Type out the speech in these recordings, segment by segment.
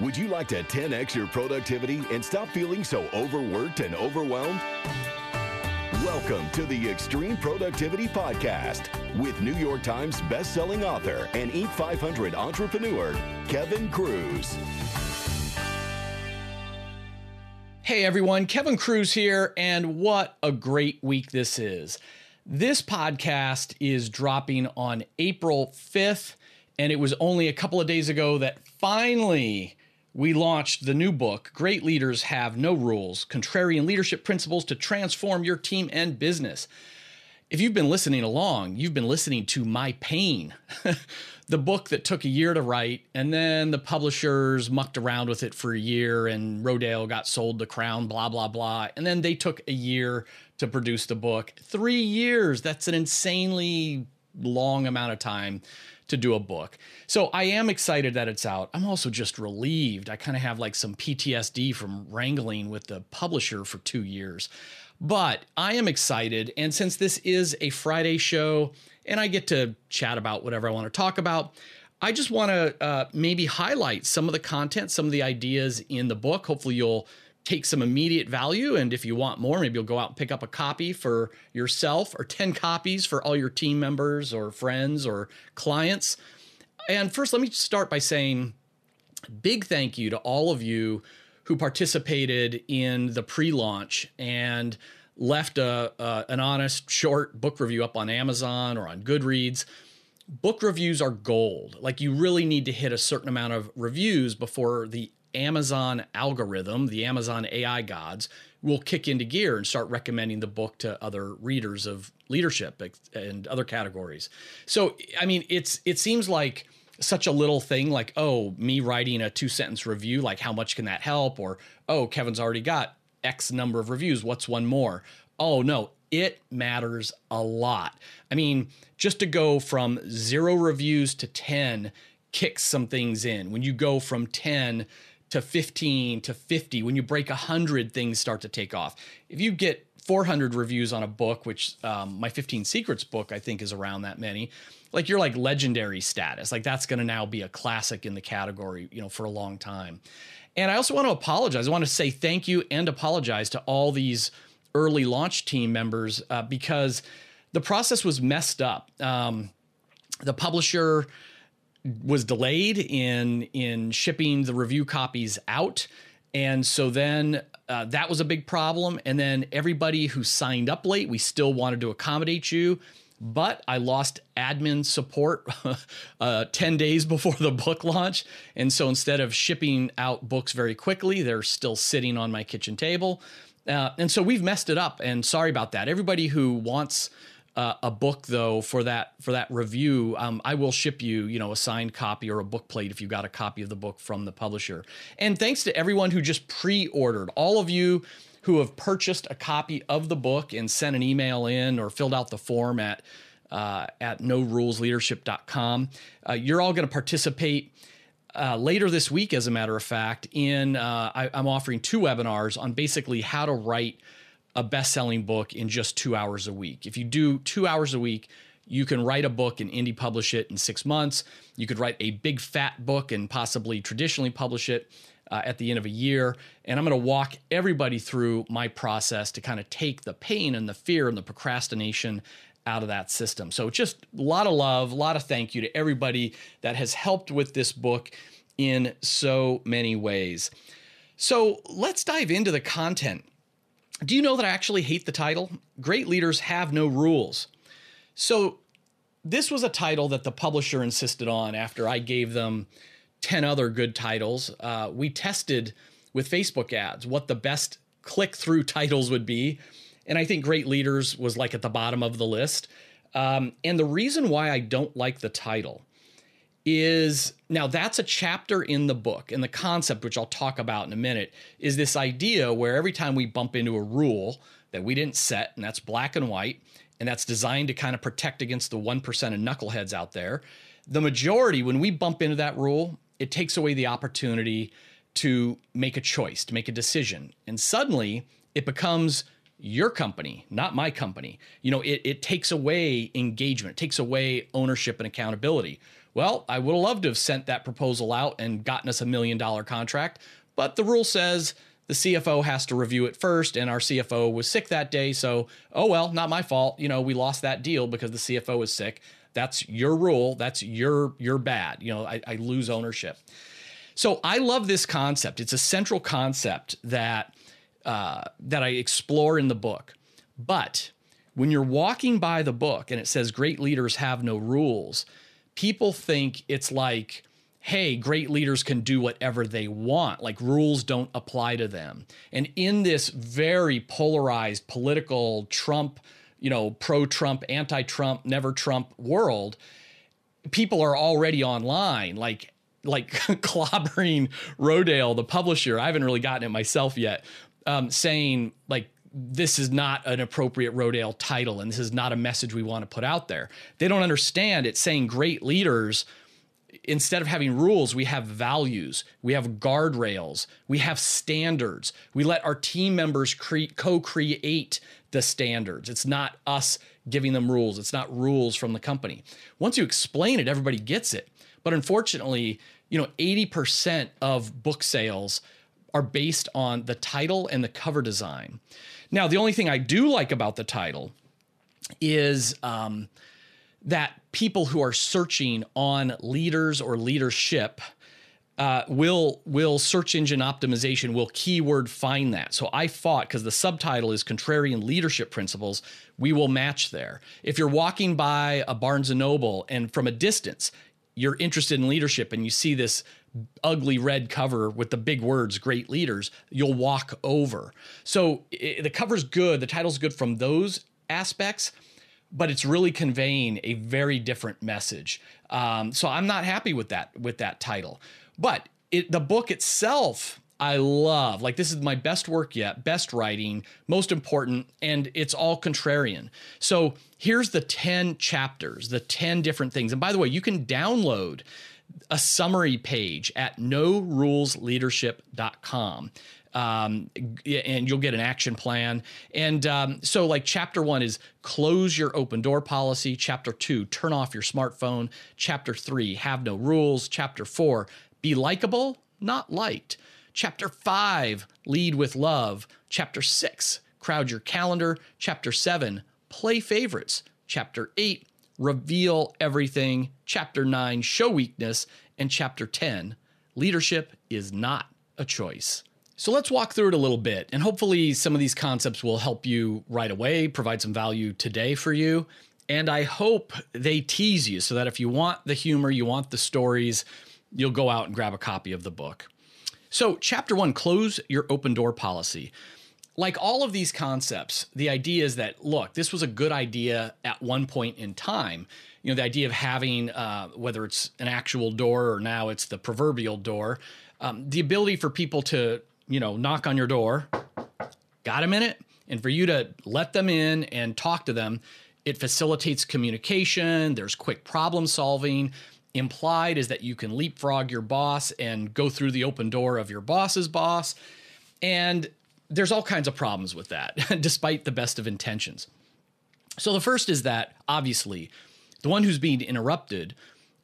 Would you like to 10x your productivity and stop feeling so overworked and overwhelmed? Welcome to the Extreme Productivity Podcast with New York Times bestselling author and Inc. 500 entrepreneur, Kevin Kruse. Hey everyone, Kevin Kruse here, and what a great week this is. This podcast is dropping on April 5th, and it was only a couple of days ago that finally we launched the new book, Great Leaders Have No Rules Contrarian Leadership Principles to Transform Your Team and Business. If you've been listening along, you've been listening to My Pain, the book that took a year to write, and then the publishers mucked around with it for a year, and Rodale got sold to Crown, blah, blah, blah. And then they took a year to produce the book. Three years, that's an insanely long amount of time to do a book. So I am excited that it's out. I'm also just relieved. I kind of have like some PTSD from wrangling with the publisher for two years. But I am excited. And since this is a Friday show and I get to chat about whatever I want to talk about, I just want to uh, maybe highlight some of the content, some of the ideas in the book. Hopefully, you'll take some immediate value. And if you want more, maybe you'll go out and pick up a copy for yourself or 10 copies for all your team members or friends or clients. And first, let me start by saying big thank you to all of you who participated in the pre launch and left a, an honest short book review up on Amazon or on Goodreads. Book reviews are gold. Like, you really need to hit a certain amount of reviews before the Amazon algorithm, the Amazon AI gods, will kick into gear and start recommending the book to other readers of leadership and other categories. So, I mean, it's it seems like such a little thing like, oh, me writing a two sentence review, like how much can that help? Or, oh, Kevin's already got X number of reviews. What's one more? Oh, no, it matters a lot. I mean, just to go from zero reviews to 10 kicks some things in. When you go from 10 to 15 to 50 when you break 100 things start to take off. If you get 400 reviews on a book which um, my 15 secrets book i think is around that many like you're like legendary status. Like that's going to now be a classic in the category you know for a long time. And i also want to apologize. I want to say thank you and apologize to all these early launch team members uh, because the process was messed up. Um, the publisher was delayed in in shipping the review copies out and so then uh, that was a big problem and then everybody who signed up late we still wanted to accommodate you but I lost admin support uh, 10 days before the book launch. And so instead of shipping out books very quickly, they're still sitting on my kitchen table. Uh, and so we've messed it up. And sorry about that. Everybody who wants uh, a book though for that for that review um, i will ship you you know a signed copy or a book plate if you got a copy of the book from the publisher. And thanks to everyone who just pre-ordered. All of you who have purchased a copy of the book and sent an email in or filled out the form at uh, at norulesleadership.com uh, you're all going to participate uh, later this week, as a matter of fact, in uh, I, I'm offering two webinars on basically how to write a best selling book in just two hours a week. If you do two hours a week, you can write a book and indie publish it in six months. You could write a big fat book and possibly traditionally publish it uh, at the end of a year. And I'm going to walk everybody through my process to kind of take the pain and the fear and the procrastination out of that system. So just a lot of love, a lot of thank you to everybody that has helped with this book in so many ways. So let's dive into the content. Do you know that I actually hate the title? Great leaders have no rules. So, this was a title that the publisher insisted on after I gave them 10 other good titles. Uh, we tested with Facebook ads what the best click through titles would be. And I think Great Leaders was like at the bottom of the list. Um, and the reason why I don't like the title is now that's a chapter in the book and the concept which i'll talk about in a minute is this idea where every time we bump into a rule that we didn't set and that's black and white and that's designed to kind of protect against the 1% of knuckleheads out there the majority when we bump into that rule it takes away the opportunity to make a choice to make a decision and suddenly it becomes your company, not my company. You know, it, it takes away engagement, it takes away ownership and accountability. Well, I would have loved to have sent that proposal out and gotten us a million dollar contract, but the rule says the CFO has to review it first, and our CFO was sick that day. So, oh well, not my fault. You know, we lost that deal because the CFO was sick. That's your rule. That's your your bad. You know, I, I lose ownership. So I love this concept. It's a central concept that uh, that I explore in the book. But when you're walking by the book and it says great leaders have no rules, people think it's like, hey, great leaders can do whatever they want, like rules don't apply to them. And in this very polarized political Trump, you know, pro Trump, anti Trump, never Trump world, people are already online, like, like clobbering Rodale, the publisher. I haven't really gotten it myself yet, um, saying like this is not an appropriate Rodale title and this is not a message we want to put out there. They don't understand it's saying great leaders instead of having rules, we have values, we have guardrails, we have standards. We let our team members cre- co create the standards. It's not us giving them rules, it's not rules from the company. Once you explain it, everybody gets it. But unfortunately, you know, 80% of book sales are based on the title and the cover design. Now, the only thing I do like about the title is um, that people who are searching on leaders or leadership uh, will will search engine optimization will keyword find that. So I fought because the subtitle is contrarian leadership principles. We will match there. If you're walking by a Barnes and Noble and from a distance you're interested in leadership and you see this ugly red cover with the big words great leaders you'll walk over so it, the cover's good the title's good from those aspects but it's really conveying a very different message um, so i'm not happy with that with that title but it, the book itself I love. Like, this is my best work yet, best writing, most important, and it's all contrarian. So, here's the 10 chapters, the 10 different things. And by the way, you can download a summary page at norulesleadership.com. Um, and you'll get an action plan. And um, so, like, chapter one is close your open door policy. Chapter two, turn off your smartphone. Chapter three, have no rules. Chapter four, be likable, not liked. Chapter 5, Lead with Love. Chapter 6, Crowd Your Calendar. Chapter 7, Play Favorites. Chapter 8, Reveal Everything. Chapter 9, Show Weakness. And Chapter 10, Leadership is Not a Choice. So let's walk through it a little bit, and hopefully, some of these concepts will help you right away, provide some value today for you. And I hope they tease you so that if you want the humor, you want the stories, you'll go out and grab a copy of the book. So, chapter one close your open door policy. Like all of these concepts, the idea is that look, this was a good idea at one point in time. You know, the idea of having, uh, whether it's an actual door or now it's the proverbial door, um, the ability for people to, you know, knock on your door, got a minute, and for you to let them in and talk to them, it facilitates communication. There's quick problem solving implied is that you can leapfrog your boss and go through the open door of your boss's boss. And there's all kinds of problems with that, despite the best of intentions. So the first is that obviously, the one who's being interrupted,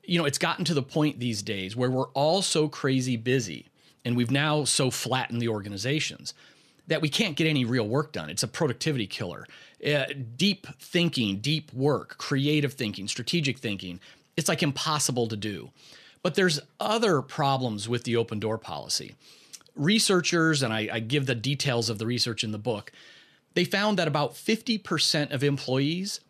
you know, it's gotten to the point these days where we're all so crazy busy and we've now so flattened the organizations that we can't get any real work done. It's a productivity killer. Uh, deep thinking, deep work, creative thinking, strategic thinking it's like impossible to do. But there's other problems with the open door policy. Researchers, and I, I give the details of the research in the book, they found that about 50% of employees,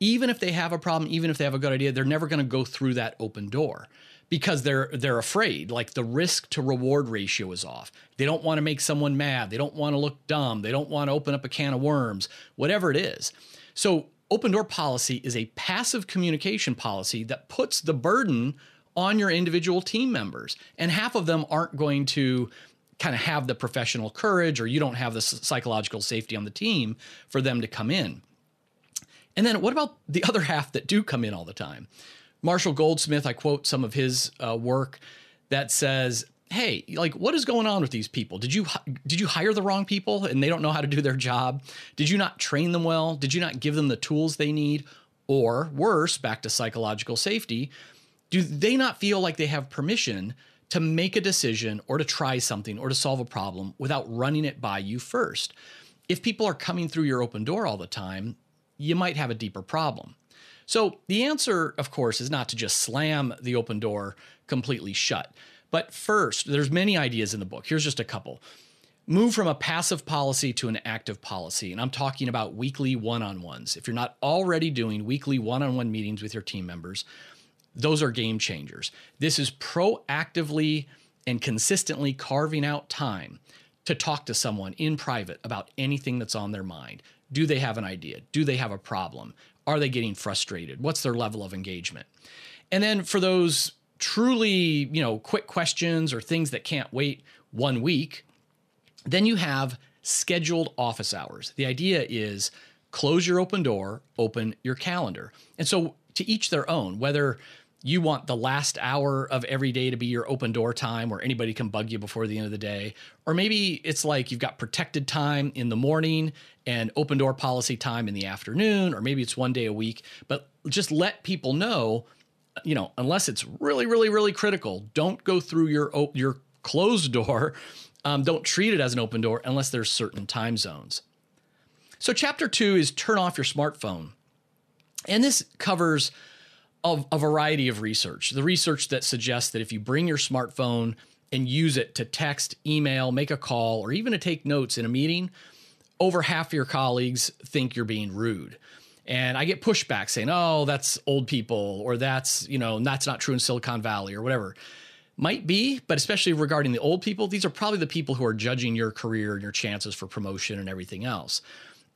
even if they have a problem, even if they have a good idea, they're never going to go through that open door because they're they're afraid like the risk to reward ratio is off. They don't want to make someone mad. They don't want to look dumb. They don't want to open up a can of worms whatever it is. So open door policy is a passive communication policy that puts the burden on your individual team members. And half of them aren't going to kind of have the professional courage or you don't have the psychological safety on the team for them to come in. And then what about the other half that do come in all the time? Marshall Goldsmith, I quote some of his uh, work that says hey, like what is going on with these people? Did you did you hire the wrong people and they don't know how to do their job? Did you not train them well? Did you not give them the tools they need? Or worse, back to psychological safety, do they not feel like they have permission to make a decision or to try something or to solve a problem without running it by you first? If people are coming through your open door all the time, you might have a deeper problem. So the answer, of course, is not to just slam the open door completely shut. But first, there's many ideas in the book. Here's just a couple. Move from a passive policy to an active policy. And I'm talking about weekly one on ones. If you're not already doing weekly one on one meetings with your team members, those are game changers. This is proactively and consistently carving out time to talk to someone in private about anything that's on their mind. Do they have an idea? Do they have a problem? Are they getting frustrated? What's their level of engagement? And then for those truly, you know, quick questions or things that can't wait one week, then you have scheduled office hours. The idea is close your open door, open your calendar. And so to each their own, whether you want the last hour of every day to be your open door time where anybody can bug you before the end of the day. Or maybe it's like you've got protected time in the morning and open door policy time in the afternoon, or maybe it's one day a week. But just let people know, you know, unless it's really, really, really critical, don't go through your your closed door. Um, don't treat it as an open door unless there's certain time zones. So, chapter two is turn off your smartphone. And this covers of a variety of research. The research that suggests that if you bring your smartphone and use it to text, email, make a call, or even to take notes in a meeting, over half your colleagues think you're being rude. And I get pushback saying, oh, that's old people, or that's, you know, that's not true in Silicon Valley, or whatever. Might be, but especially regarding the old people, these are probably the people who are judging your career and your chances for promotion and everything else.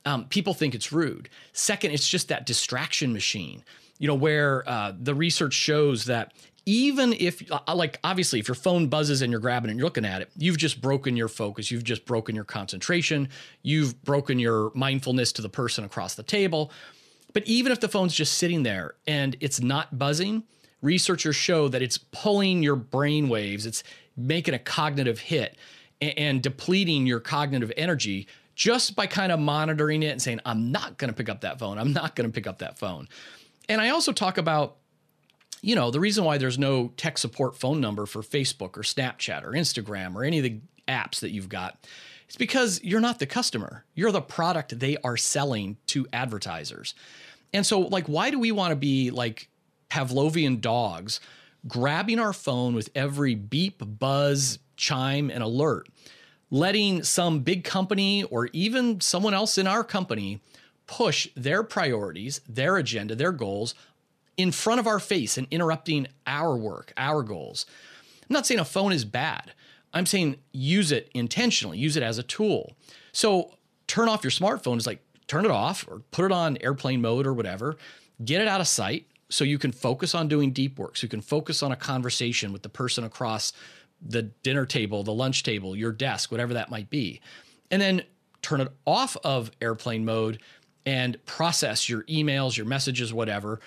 Um, people think it's rude. Second, it's just that distraction machine you know, where uh, the research shows that even if, uh, like, obviously, if your phone buzzes and you're grabbing it and you're looking at it, you've just broken your focus. You've just broken your concentration. You've broken your mindfulness to the person across the table. But even if the phone's just sitting there and it's not buzzing, researchers show that it's pulling your brain waves, it's making a cognitive hit and, and depleting your cognitive energy just by kind of monitoring it and saying, I'm not going to pick up that phone. I'm not going to pick up that phone. And I also talk about, you know, the reason why there's no tech support phone number for Facebook or Snapchat or Instagram or any of the apps that you've got. It's because you're not the customer. You're the product they are selling to advertisers. And so, like, why do we want to be like Pavlovian dogs grabbing our phone with every beep, buzz, chime, and alert, letting some big company or even someone else in our company push their priorities, their agenda, their goals in front of our face and interrupting our work, our goals. I'm not saying a phone is bad. I'm saying use it intentionally, use it as a tool. So turn off your smartphone is like turn it off or put it on airplane mode or whatever. Get it out of sight so you can focus on doing deep work. So you can focus on a conversation with the person across the dinner table, the lunch table, your desk, whatever that might be. And then turn it off of airplane mode and process your emails, your messages, whatever,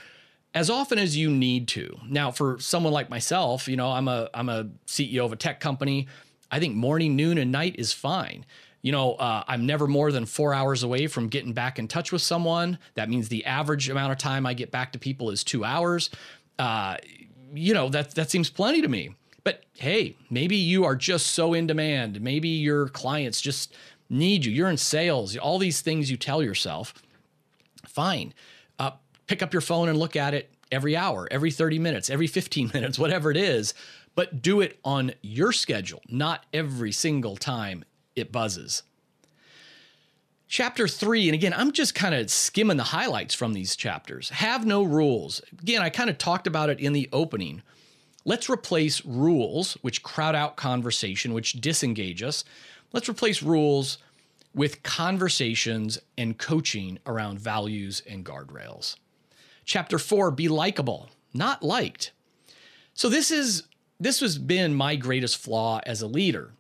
as often as you need to. Now, for someone like myself, you know, I'm a I'm a CEO of a tech company. I think morning, noon, and night is fine. You know, uh, I'm never more than four hours away from getting back in touch with someone. That means the average amount of time I get back to people is two hours. Uh, you know, that that seems plenty to me. But hey, maybe you are just so in demand. Maybe your clients just need you. You're in sales, all these things you tell yourself. Fine. Uh, pick up your phone and look at it every hour, every 30 minutes, every 15 minutes, whatever it is, but do it on your schedule, not every single time it buzzes. Chapter three, and again, I'm just kind of skimming the highlights from these chapters. Have no rules. Again, I kind of talked about it in the opening. Let's replace rules, which crowd out conversation, which disengage us, Let's replace rules with conversations and coaching around values and guardrails. Chapter 4 be likable, not liked. So this is this has been my greatest flaw as a leader.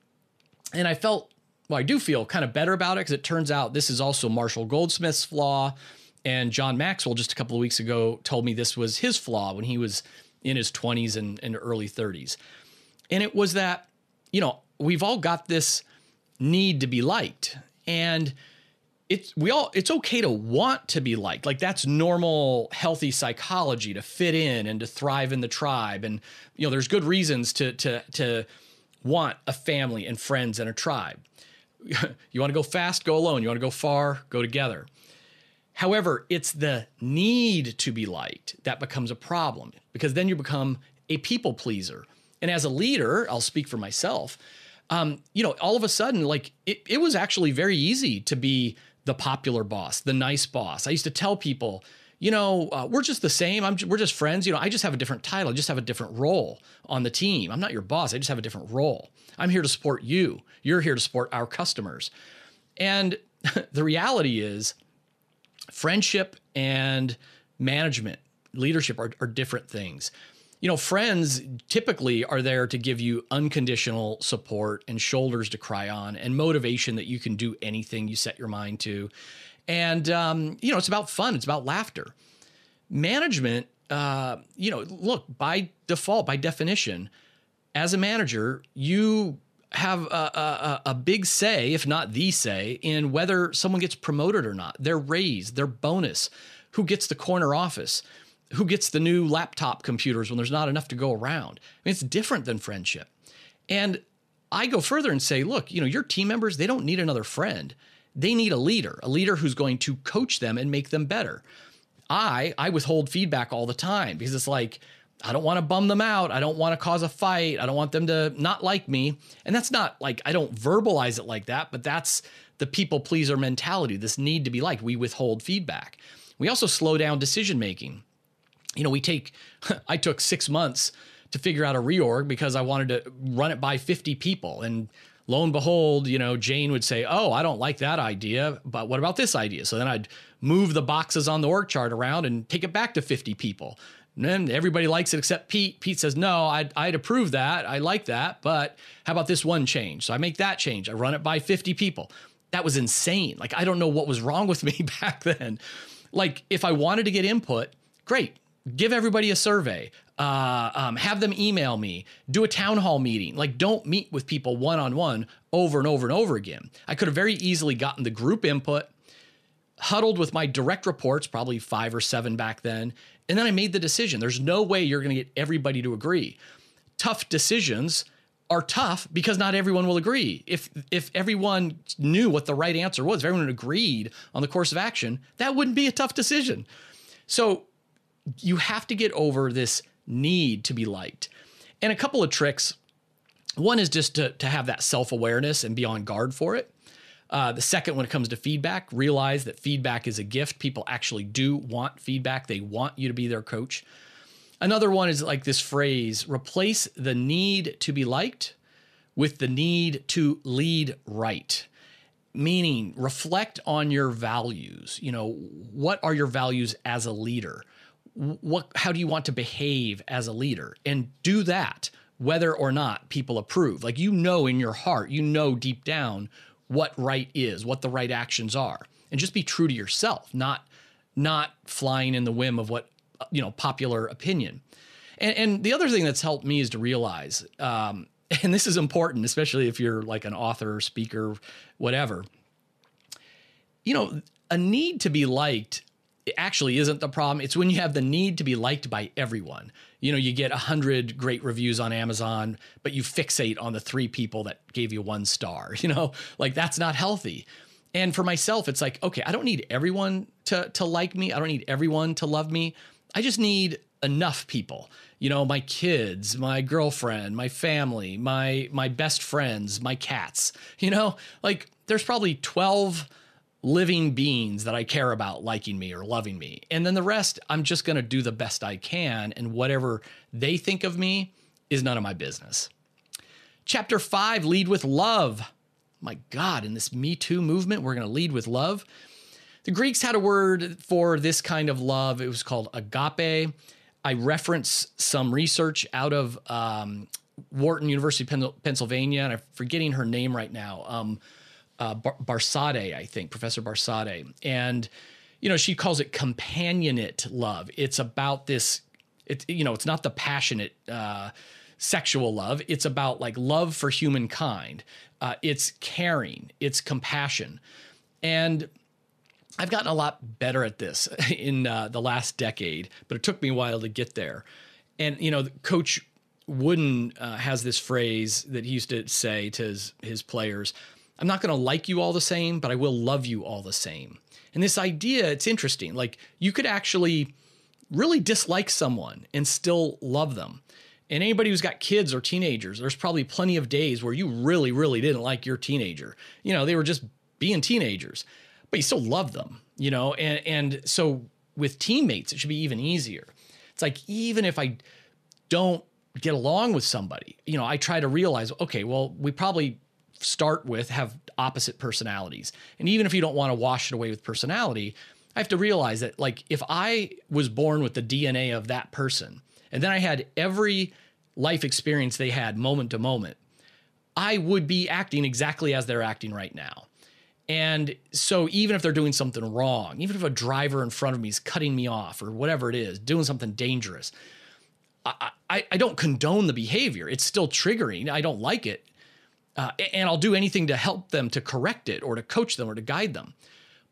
And I felt well, I do feel kind of better about it because it turns out this is also Marshall Goldsmith's flaw. And John Maxwell just a couple of weeks ago told me this was his flaw when he was in his 20s and, and early 30s. And it was that, you know, we've all got this need to be liked. And it's we all it's okay to want to be liked. Like that's normal healthy psychology to fit in and to thrive in the tribe. And you know there's good reasons to to to want a family and friends and a tribe. You want to go fast go alone. You want to go far go together. However it's the need to be liked that becomes a problem because then you become a people pleaser. And as a leader i'll speak for myself um, you know all of a sudden like it, it was actually very easy to be the popular boss, the nice boss. I used to tell people, you know, uh, we're just the same. I'm, we're just friends. You know, I just have a different title. I just have a different role on the team. I'm not your boss. I just have a different role. I'm here to support you. You're here to support our customers. And the reality is, friendship and management, leadership are, are different things you know, friends typically are there to give you unconditional support and shoulders to cry on and motivation that you can do anything you set your mind to. And, um, you know, it's about fun, it's about laughter. Management, uh, you know, look, by default, by definition, as a manager, you have a, a, a, big say, if not the say, in whether someone gets promoted or not, their raise, their bonus, who gets the corner office who gets the new laptop computers when there's not enough to go around. I mean, it's different than friendship. And I go further and say, look, you know, your team members, they don't need another friend. They need a leader, a leader who's going to coach them and make them better. I I withhold feedback all the time because it's like I don't want to bum them out. I don't want to cause a fight. I don't want them to not like me. And that's not like I don't verbalize it like that, but that's the people pleaser mentality, this need to be liked. We withhold feedback. We also slow down decision making you know, we take, I took six months to figure out a reorg because I wanted to run it by 50 people. And lo and behold, you know, Jane would say, Oh, I don't like that idea, but what about this idea? So then I'd move the boxes on the org chart around and take it back to 50 people. And then everybody likes it except Pete. Pete says, No, I'd, I'd approve that. I like that. But how about this one change? So I make that change. I run it by 50 people. That was insane. Like, I don't know what was wrong with me back then. Like, if I wanted to get input, great give everybody a survey uh, um, have them email me do a town hall meeting like don't meet with people one-on-one over and over and over again i could have very easily gotten the group input huddled with my direct reports probably five or seven back then and then i made the decision there's no way you're going to get everybody to agree tough decisions are tough because not everyone will agree. If if everyone knew what the right answer was, if everyone agreed on the course of action, that wouldn't be a tough decision. So you have to get over this need to be liked. And a couple of tricks. One is just to, to have that self awareness and be on guard for it. Uh, the second, when it comes to feedback, realize that feedback is a gift. People actually do want feedback, they want you to be their coach. Another one is like this phrase replace the need to be liked with the need to lead right. Meaning, reflect on your values. You know, what are your values as a leader? What how do you want to behave as a leader? And do that whether or not people approve. Like you know in your heart you know deep down what right is what the right actions are. And just be true to yourself not not flying in the whim of what you know popular opinion. And, and the other thing that's helped me is to realize um, and this is important especially if you're like an author speaker whatever. You know a need to be liked it actually isn't the problem. It's when you have the need to be liked by everyone. You know, you get a hundred great reviews on Amazon, but you fixate on the three people that gave you one star. You know, like that's not healthy. And for myself, it's like, okay, I don't need everyone to to like me. I don't need everyone to love me. I just need enough people. You know, my kids, my girlfriend, my family, my my best friends, my cats. You know, like there's probably 12 living beings that I care about liking me or loving me. And then the rest, I'm just going to do the best I can. And whatever they think of me is none of my business. Chapter five lead with love. My God, in this Me Too movement, we're going to lead with love. The Greeks had a word for this kind of love. It was called agape. I reference some research out of um, Wharton University, Pennsylvania, and I'm forgetting her name right now. Um, uh, Bar- Barsade, I think, Professor Barsade. And, you know, she calls it companionate love. It's about this, it, you know, it's not the passionate uh, sexual love. It's about like love for humankind. Uh, it's caring, it's compassion. And I've gotten a lot better at this in uh, the last decade, but it took me a while to get there. And you know, Coach Wooden uh, has this phrase that he used to say to his, his players I'm not going to like you all the same, but I will love you all the same. And this idea, it's interesting. Like you could actually really dislike someone and still love them. And anybody who's got kids or teenagers, there's probably plenty of days where you really, really didn't like your teenager. You know, they were just being teenagers, but you still love them, you know? And, and so with teammates, it should be even easier. It's like, even if I don't get along with somebody, you know, I try to realize, okay, well, we probably start with have opposite personalities. And even if you don't want to wash it away with personality, I have to realize that like if I was born with the DNA of that person and then I had every life experience they had moment to moment, I would be acting exactly as they're acting right now. And so even if they're doing something wrong, even if a driver in front of me is cutting me off or whatever it is, doing something dangerous, I, I, I don't condone the behavior. It's still triggering. I don't like it. Uh, and I'll do anything to help them to correct it or to coach them or to guide them.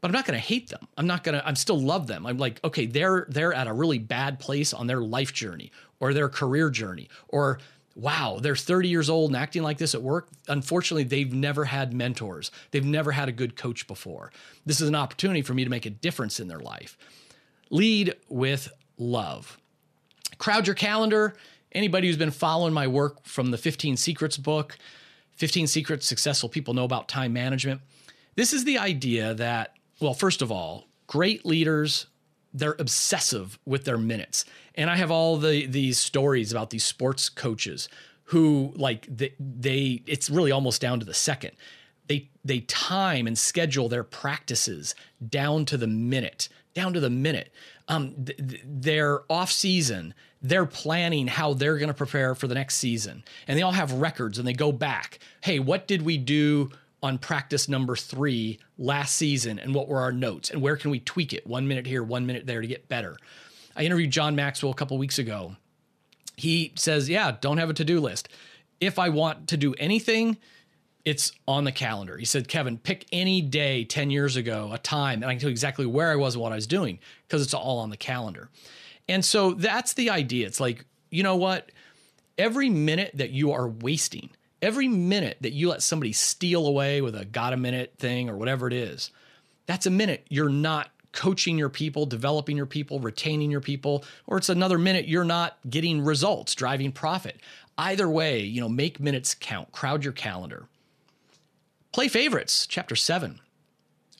But I'm not going to hate them. I'm not going to. I'm still love them. I'm like, okay, they're they're at a really bad place on their life journey or their career journey, or wow, they're 30 years old and acting like this at work. Unfortunately, they've never had mentors. They've never had a good coach before. This is an opportunity for me to make a difference in their life. Lead with love. Crowd your calendar. Anybody who's been following my work from the 15 Secrets book, 15 Secrets Successful People Know About Time Management. This is the idea that, well, first of all, great leaders, they're obsessive with their minutes. And I have all the these stories about these sports coaches who like they, they it's really almost down to the second. They they time and schedule their practices down to the minute, down to the minute. Um, th- their off season they're planning how they're going to prepare for the next season. And they all have records and they go back. Hey, what did we do on practice number three last season? And what were our notes? And where can we tweak it? One minute here, one minute there to get better. I interviewed John Maxwell a couple weeks ago. He says, Yeah, don't have a to do list. If I want to do anything, it's on the calendar. He said, Kevin, pick any day 10 years ago, a time, and I can tell you exactly where I was and what I was doing because it's all on the calendar. And so that's the idea. It's like, you know what? Every minute that you are wasting, every minute that you let somebody steal away with a got a minute thing or whatever it is, that's a minute you're not coaching your people, developing your people, retaining your people, or it's another minute you're not getting results, driving profit. Either way, you know, make minutes count, crowd your calendar. Play favorites, chapter seven.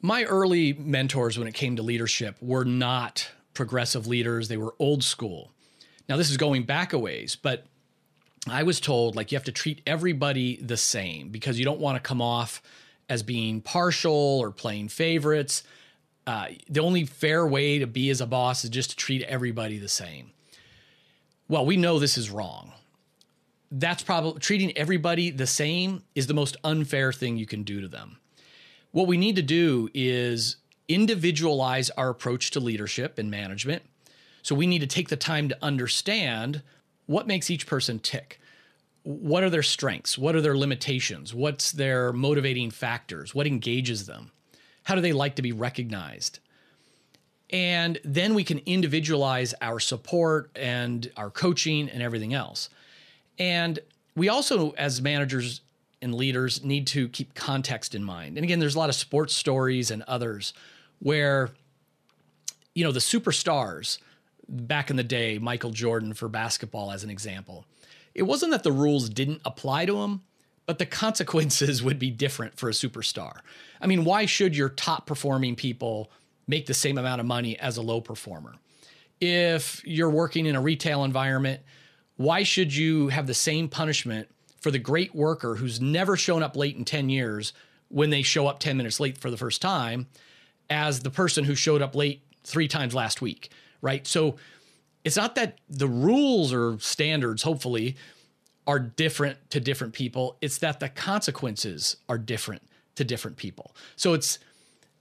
My early mentors when it came to leadership were not progressive leaders, they were old school. Now, this is going back a ways, but I was told like you have to treat everybody the same because you don't want to come off as being partial or playing favorites. Uh, the only fair way to be as a boss is just to treat everybody the same. Well, we know this is wrong. That's probably treating everybody the same is the most unfair thing you can do to them. What we need to do is individualize our approach to leadership and management. So we need to take the time to understand what makes each person tick. What are their strengths? What are their limitations? What's their motivating factors? What engages them? How do they like to be recognized? And then we can individualize our support and our coaching and everything else. And we also, as managers and leaders, need to keep context in mind. And again, there's a lot of sports stories and others where you know the superstars back in the day, Michael Jordan for basketball as an example. It wasn't that the rules didn't apply to him, but the consequences would be different for a superstar. I mean, why should your top performing people make the same amount of money as a low performer? If you're working in a retail environment, why should you have the same punishment for the great worker who's never shown up late in 10 years when they show up 10 minutes late for the first time as the person who showed up late three times last week, right? So it's not that the rules or standards, hopefully, are different to different people. It's that the consequences are different to different people. So it's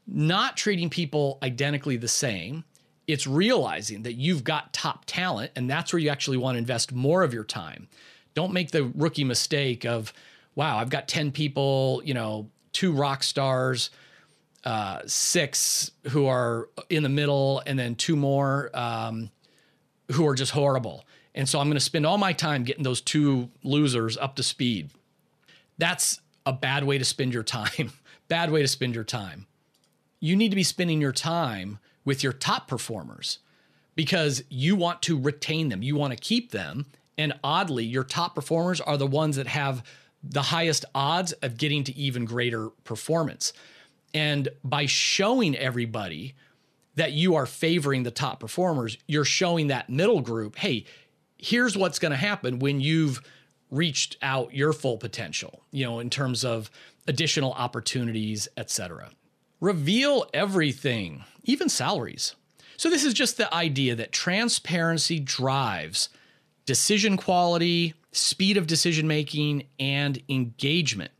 not treating people identically the same. It's realizing that you've got top talent, and that's where you actually want to invest more of your time. Don't make the rookie mistake of, wow, I've got 10 people, you know, two rock stars uh, six who are in the middle, and then two more um, who are just horrible. And so I'm going to spend all my time getting those two losers up to speed. That's a bad way to spend your time. bad way to spend your time. You need to be spending your time with your top performers because you want to retain them, you want to keep them. And oddly, your top performers are the ones that have the highest odds of getting to even greater performance. And by showing everybody that you are favoring the top performers, you're showing that middle group, hey, here's what's going to happen when you've reached out your full potential, you know, in terms of additional opportunities, etc. Reveal everything, even salaries. So this is just the idea that transparency drives decision quality, speed of decision making, and engagement.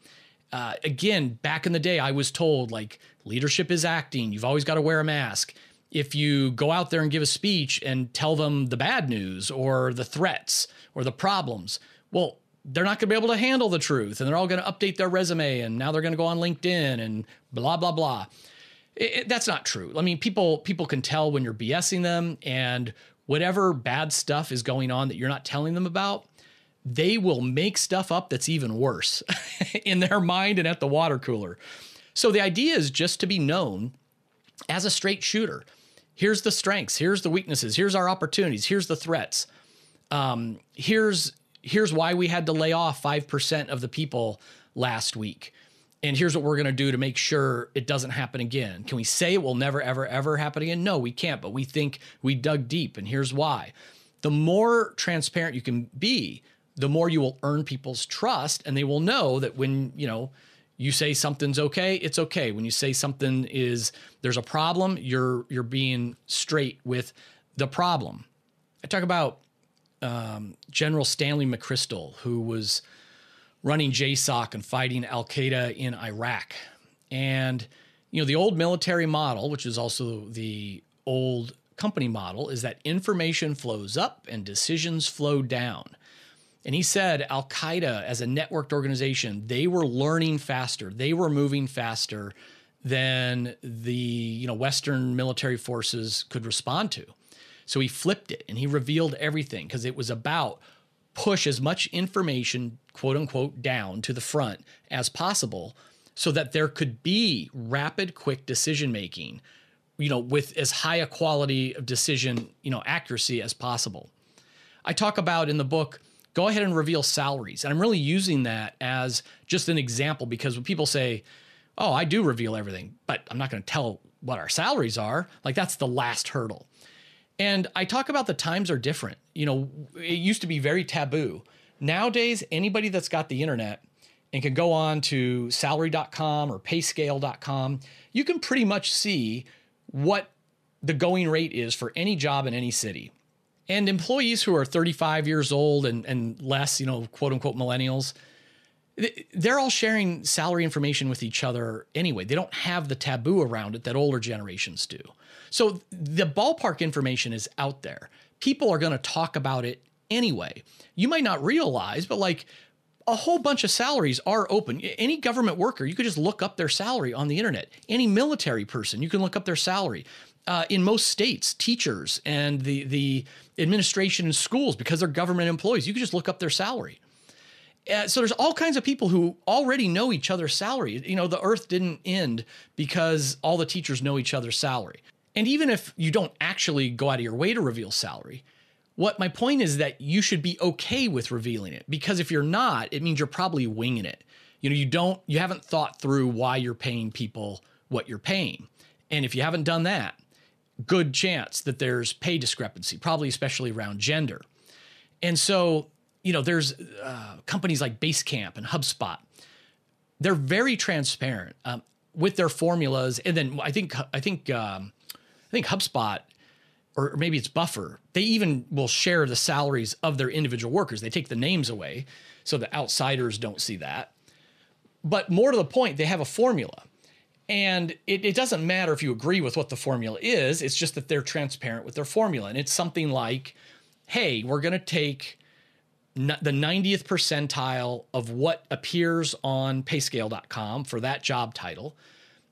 Uh, again, back in the day, I was told like leadership is acting. You've always got to wear a mask. If you go out there and give a speech and tell them the bad news or the threats or the problems, well, they're not going to be able to handle the truth and they're all going to update their resume and now they're going to go on LinkedIn and blah blah blah. It, that's not true. I mean, people people can tell when you're BSing them and whatever bad stuff is going on that you're not telling them about, they will make stuff up that's even worse in their mind and at the water cooler. So the idea is just to be known as a straight shooter. Here's the strengths, here's the weaknesses, here's our opportunities, here's the threats. Um, here's here's why we had to lay off 5% of the people last week. And here's what we're going to do to make sure it doesn't happen again. Can we say it will never, ever, ever happen again? No, we can't, but we think we dug deep, and here's why. The more transparent you can be, the more you will earn people's trust, and they will know that when, you know, you say something's okay, it's okay. When you say something is there's a problem, you're you're being straight with the problem. I talk about um, General Stanley McChrystal, who was running JSOC and fighting Al Qaeda in Iraq. And, you know, the old military model, which is also the old company model, is that information flows up and decisions flow down. And he said Al Qaeda, as a networked organization, they were learning faster, they were moving faster than the you know Western military forces could respond to. So he flipped it and he revealed everything because it was about push as much information, quote unquote, down to the front as possible so that there could be rapid, quick decision making, you know, with as high a quality of decision, you know, accuracy as possible. I talk about in the book, go ahead and reveal salaries. And I'm really using that as just an example because when people say, oh, I do reveal everything, but I'm not going to tell what our salaries are, like that's the last hurdle. And I talk about the times are different. You know, it used to be very taboo. Nowadays, anybody that's got the internet and can go on to salary.com or payscale.com, you can pretty much see what the going rate is for any job in any city. And employees who are 35 years old and, and less, you know, quote unquote millennials, they're all sharing salary information with each other anyway. They don't have the taboo around it that older generations do. So the ballpark information is out there. People are going to talk about it anyway. You might not realize, but like a whole bunch of salaries are open. Any government worker, you could just look up their salary on the internet. Any military person, you can look up their salary. Uh, in most states, teachers and the the administration in schools, because they're government employees, you can just look up their salary. Uh, so there's all kinds of people who already know each other's salary. You know, the earth didn't end because all the teachers know each other's salary. And even if you don't actually go out of your way to reveal salary, what my point is that you should be okay with revealing it because if you're not, it means you're probably winging it. You know, you don't you haven't thought through why you're paying people what you're paying. And if you haven't done that, good chance that there's pay discrepancy, probably especially around gender. And so, you know, there's uh, companies like Basecamp and HubSpot. They're very transparent um, with their formulas, and then I think I think um, I think HubSpot or maybe it's Buffer, they even will share the salaries of their individual workers. They take the names away so the outsiders don't see that. But more to the point, they have a formula. And it, it, doesn't matter if you agree with what the formula is, it's just that they're transparent with their formula. And it's something like, hey, we're going to take the 90th percentile of what appears on payscale.com for that job title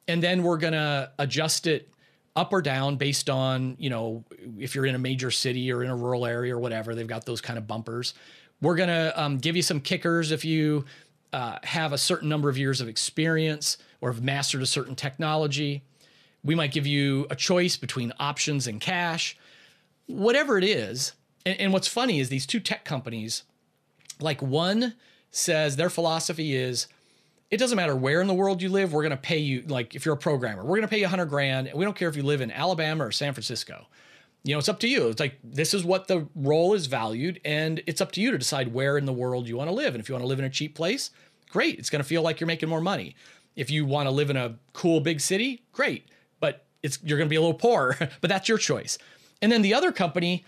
and then we're going to adjust it up or down based on, you know, if you're in a major city or in a rural area or whatever, they've got those kind of bumpers. We're going to um, give you some kickers if you uh, have a certain number of years of experience or have mastered a certain technology. We might give you a choice between options and cash, whatever it is. And, and what's funny is these two tech companies, like one says their philosophy is it doesn't matter where in the world you live, we're going to pay you, like if you're a programmer, we're going to pay you 100 grand. And we don't care if you live in Alabama or San Francisco. You know, it's up to you. It's like this is what the role is valued, and it's up to you to decide where in the world you want to live. And if you want to live in a cheap place, great. It's going to feel like you're making more money. If you want to live in a cool big city, great. But it's you're going to be a little poor, but that's your choice. And then the other company,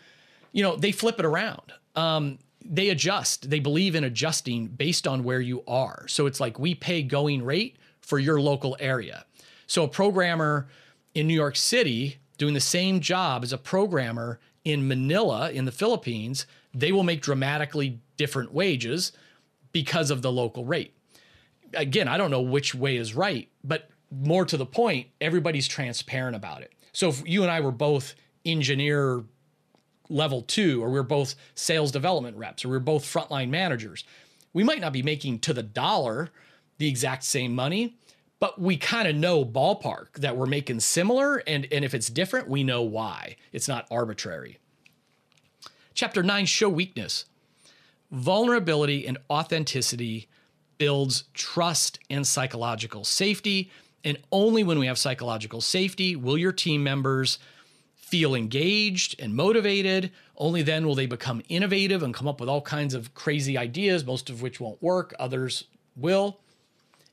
you know, they flip it around. Um, they adjust. They believe in adjusting based on where you are. So it's like we pay going rate for your local area. So a programmer in New York City doing the same job as a programmer in Manila in the Philippines, they will make dramatically different wages because of the local rate. Again, I don't know which way is right, but more to the point, everybody's transparent about it. So if you and I were both engineer level two, or we're both sales development reps, or we're both frontline managers, we might not be making to the dollar the exact same money, but we kind of know ballpark that we're making similar. And, and if it's different, we know why. It's not arbitrary. Chapter nine show weakness. Vulnerability and authenticity builds trust and psychological safety. And only when we have psychological safety will your team members feel engaged and motivated. Only then will they become innovative and come up with all kinds of crazy ideas, most of which won't work, others will.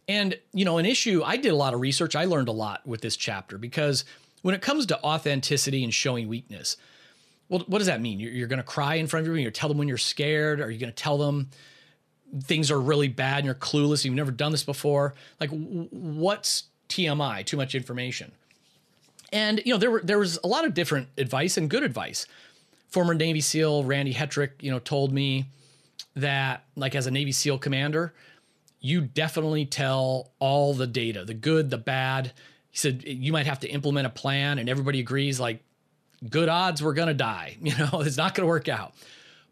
And, you know, an issue, I did a lot of research. I learned a lot with this chapter because when it comes to authenticity and showing weakness, well, what does that mean? You're, you're going to cry in front of everybody? You're tell them when you're scared? Are you going to tell them things are really bad and you're clueless? You've never done this before? Like, what's TMI? Too much information. And you know, there were there was a lot of different advice and good advice. Former Navy SEAL Randy Hetrick, you know, told me that like as a Navy SEAL commander, you definitely tell all the data, the good, the bad. He said you might have to implement a plan and everybody agrees like good odds we're to die, you know, it's not to work out.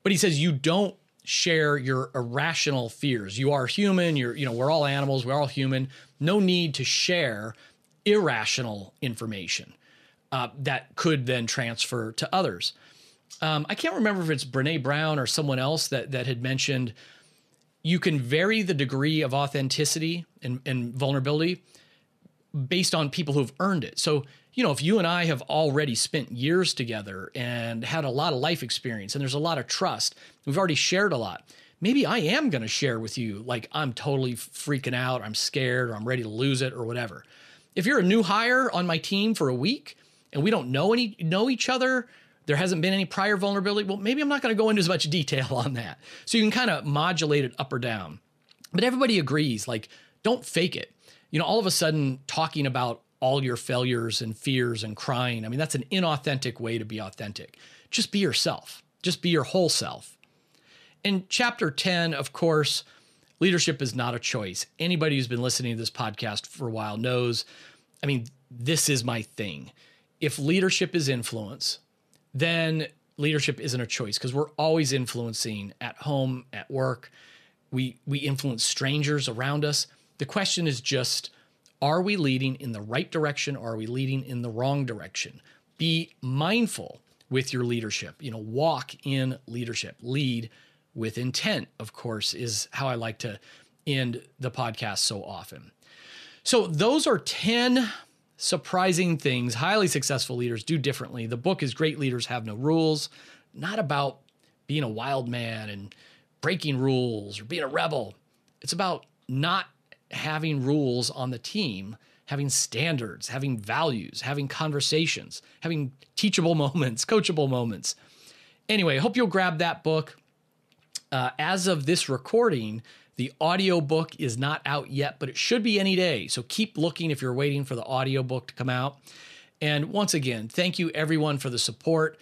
But he says you don't share your irrational fears. You are human, you're you know, we're all animals, we're all human. No need to share irrational information uh, that could then transfer to others. Um, I can't remember if it's Brene Brown or someone else that that had mentioned you can vary the degree of authenticity and, and vulnerability based on people who've earned it. So, you know, if you and I have already spent years together and had a lot of life experience and there's a lot of trust, we've already shared a lot. Maybe I am going to share with you like I'm totally freaking out, I'm scared, or I'm ready to lose it, or whatever. If you're a new hire on my team for a week and we don't know any know each other, there hasn't been any prior vulnerability, well, maybe I'm not going to go into as much detail on that. So you can kind of modulate it up or down. But everybody agrees, like, don't fake it. You know, all of a sudden talking about all your failures and fears and crying, I mean, that's an inauthentic way to be authentic. Just be yourself, just be your whole self. In chapter 10, of course, leadership is not a choice. Anybody who's been listening to this podcast for a while knows, I mean, this is my thing. If leadership is influence, then leadership isn't a choice because we're always influencing at home, at work. We we influence strangers around us. The question is just are we leading in the right direction or are we leading in the wrong direction? Be mindful with your leadership. You know, walk in leadership. Lead with intent, of course, is how I like to end the podcast so often. So, those are 10 surprising things highly successful leaders do differently. The book is Great Leaders Have No Rules, not about being a wild man and breaking rules or being a rebel. It's about not having rules on the team, having standards, having values, having conversations, having teachable moments, coachable moments. Anyway, hope you'll grab that book. Uh, as of this recording, the audiobook is not out yet, but it should be any day. So keep looking if you're waiting for the audiobook to come out. And once again, thank you everyone for the support.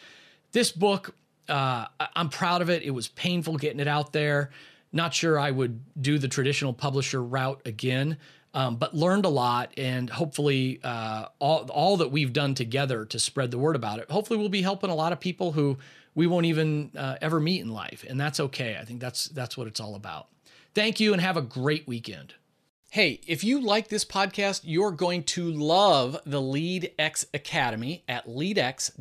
This book, uh, I'm proud of it. It was painful getting it out there. Not sure I would do the traditional publisher route again. um, but learned a lot. And hopefully, uh, all, all that we've done together to spread the word about it, hopefully, we'll be helping a lot of people who we won't even uh, ever meet in life. And that's okay. I think that's, that's what it's all about. Thank you and have a great weekend. Hey, if you like this podcast, you're going to love the LeadX Academy at leadx.org.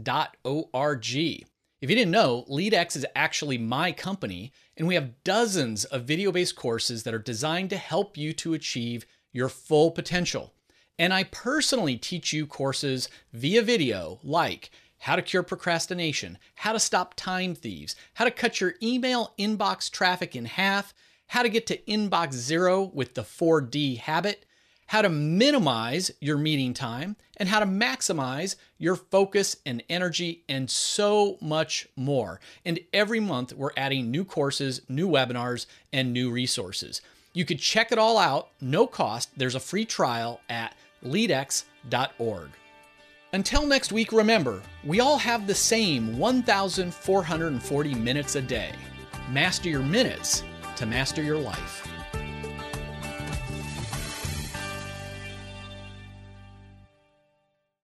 If you didn't know, LeadX is actually my company, and we have dozens of video based courses that are designed to help you to achieve your full potential. And I personally teach you courses via video like how to cure procrastination, how to stop time thieves, how to cut your email inbox traffic in half how to get to inbox zero with the 4D habit, how to minimize your meeting time, and how to maximize your focus and energy, and so much more. And every month, we're adding new courses, new webinars, and new resources. You could check it all out, no cost. There's a free trial at leadx.org. Until next week, remember, we all have the same 1,440 minutes a day. Master your minutes to master your life.